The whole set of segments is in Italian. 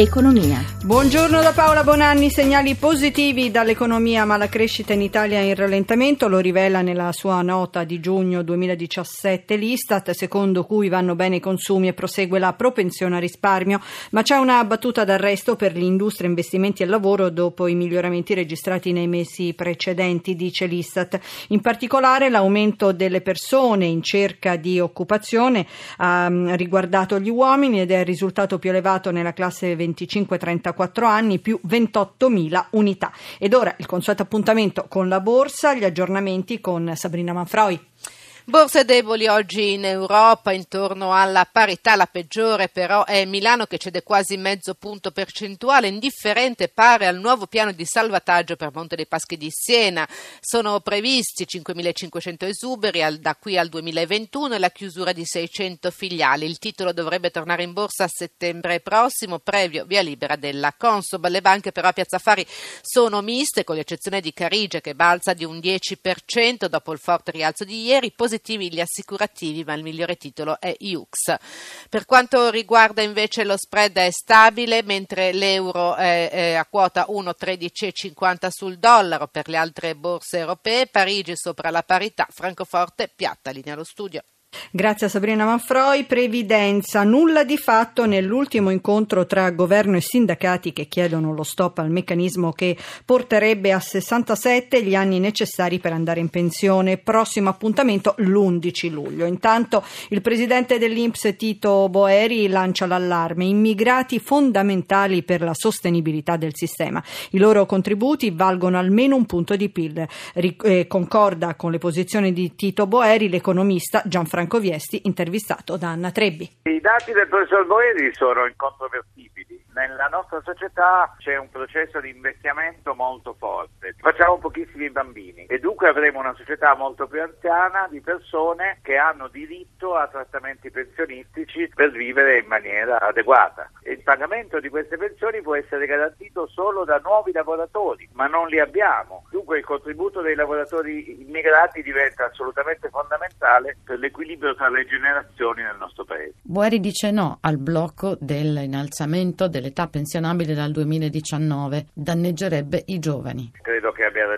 Economia. Buongiorno da Paola Bonanni, segnali positivi dall'economia ma la crescita in Italia è in rallentamento, lo rivela nella sua nota di giugno 2017 l'Istat, secondo cui vanno bene i consumi e prosegue la propensione a risparmio, ma c'è una battuta d'arresto per l'industria, investimenti e lavoro dopo i miglioramenti registrati nei mesi precedenti, dice l'Istat. In particolare l'aumento delle persone in cerca di occupazione ha mm, riguardato gli uomini ed è il risultato più elevato nella classe 20 25-34 anni più 28.000 unità. Ed ora il consueto appuntamento con la borsa, gli aggiornamenti con Sabrina Manfroi. Borse deboli oggi in Europa intorno alla parità, la peggiore però è Milano che cede quasi mezzo punto percentuale, indifferente pare al nuovo piano di salvataggio per Monte dei Paschi di Siena. Sono previsti 5.500 esuberi da qui al 2021 e la chiusura di 600 filiali. Il titolo dovrebbe tornare in borsa a settembre prossimo, previo via libera della Consob. Le banche però a Piazza Affari sono miste, con l'eccezione di Carige che balza di un 10% dopo il forte rialzo di ieri. Positivi gli assicurativi, ma il migliore titolo è IUX. Per quanto riguarda invece lo spread è stabile, mentre l'euro è, a quota 1,1350 sul dollaro per le altre borse europee, Parigi sopra la parità, Francoforte piatta, linea allo studio. Grazie a Sabrina Manfroi. Previdenza. Nulla di fatto nell'ultimo incontro tra governo e sindacati che chiedono lo stop al meccanismo che porterebbe a 67 gli anni necessari per andare in pensione. Prossimo appuntamento l'11 luglio. Intanto il presidente dell'Inps Tito Boeri lancia l'allarme. Immigrati fondamentali per la sostenibilità del sistema. I loro contributi valgono almeno un punto di PIL. Eh, concorda con le posizioni di Tito Boeri l'economista Gianfranco Franco Viesti, intervistato da Anna Trebbi. I dati del professor Boeri sono incontrovertibili. Nella nostra società c'è un processo di invecchiamento molto forte. Facciamo pochissimi bambini e dunque avremo una società molto più anziana di persone che hanno diritto a trattamenti pensionistici per vivere in maniera adeguata. Il pagamento di queste pensioni può essere garantito solo da nuovi lavoratori, ma non li abbiamo. Dunque il contributo dei lavoratori immigrati diventa assolutamente fondamentale per l'equilibrio l'equilibrio tra le generazioni nel nostro paese. Boeri dice no al blocco dell'innalzamento dell'età pensionabile dal 2019, danneggerebbe i giovani. Credo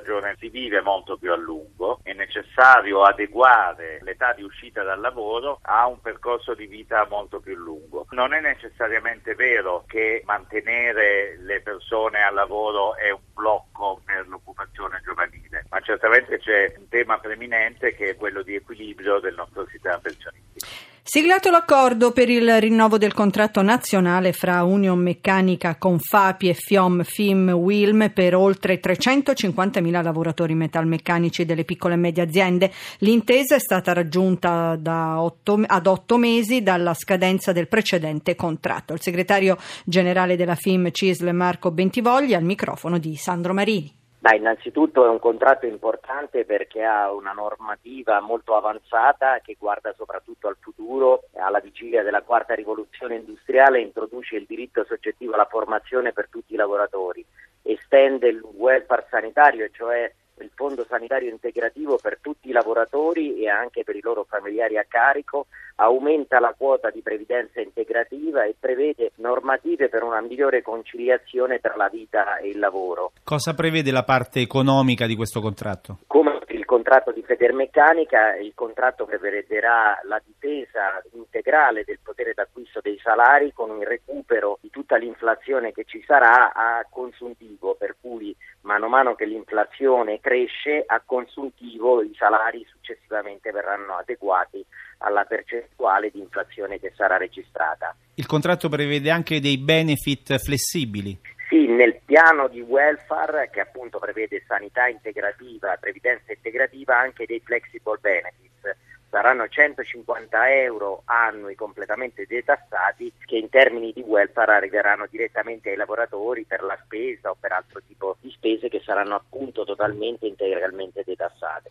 ragione, si vive molto più a lungo, è necessario adeguare l'età di uscita dal lavoro a un percorso di vita molto più lungo. Non è necessariamente vero che mantenere le persone al lavoro è un blocco per l'occupazione giovanile, ma certamente c'è un tema preminente che è quello di equilibrio del nostro sistema pensionistico. Siglato l'accordo per il rinnovo del contratto nazionale fra Union Meccanica, Confapi e FIOM FIM Wilm per oltre 350.000 lavoratori metalmeccanici delle piccole e medie aziende. L'intesa è stata raggiunta otto, ad otto mesi dalla scadenza del precedente contratto. Il segretario generale della FIM CISL Marco Bentivogli al microfono di Sandro Marini. Beh, innanzitutto è un contratto importante perché ha una normativa molto avanzata che guarda soprattutto al futuro, alla vigilia della quarta rivoluzione industriale introduce il diritto soggettivo alla formazione per tutti i lavoratori, estende il welfare sanitario, cioè il fondo sanitario integrativo per tutti i lavoratori e anche per i loro familiari a carico, aumenta la quota di previdenza integrativa e prevede normative per una migliore conciliazione tra la vita e il lavoro. Cosa prevede la parte economica di questo contratto? Come contratto di Federmeccanica, il contratto prevederà la difesa integrale del potere d'acquisto dei salari con il recupero di tutta l'inflazione che ci sarà a consuntivo, per cui mano a mano che l'inflazione cresce a consuntivo i salari successivamente verranno adeguati alla percentuale di inflazione che sarà registrata. Il contratto prevede anche dei benefit flessibili. Sì, nel piano di welfare che appunto prevede sanità integrativa, previdenza integrativa, anche dei flexible benefits, saranno 150 euro annui completamente detassati che in termini di welfare arriveranno direttamente ai lavoratori per la spesa o per altro tipo di spese che saranno appunto totalmente integralmente detassate.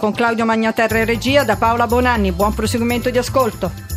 Con Claudio Magnaterra e regia da Paola Bonanni, buon proseguimento di ascolto.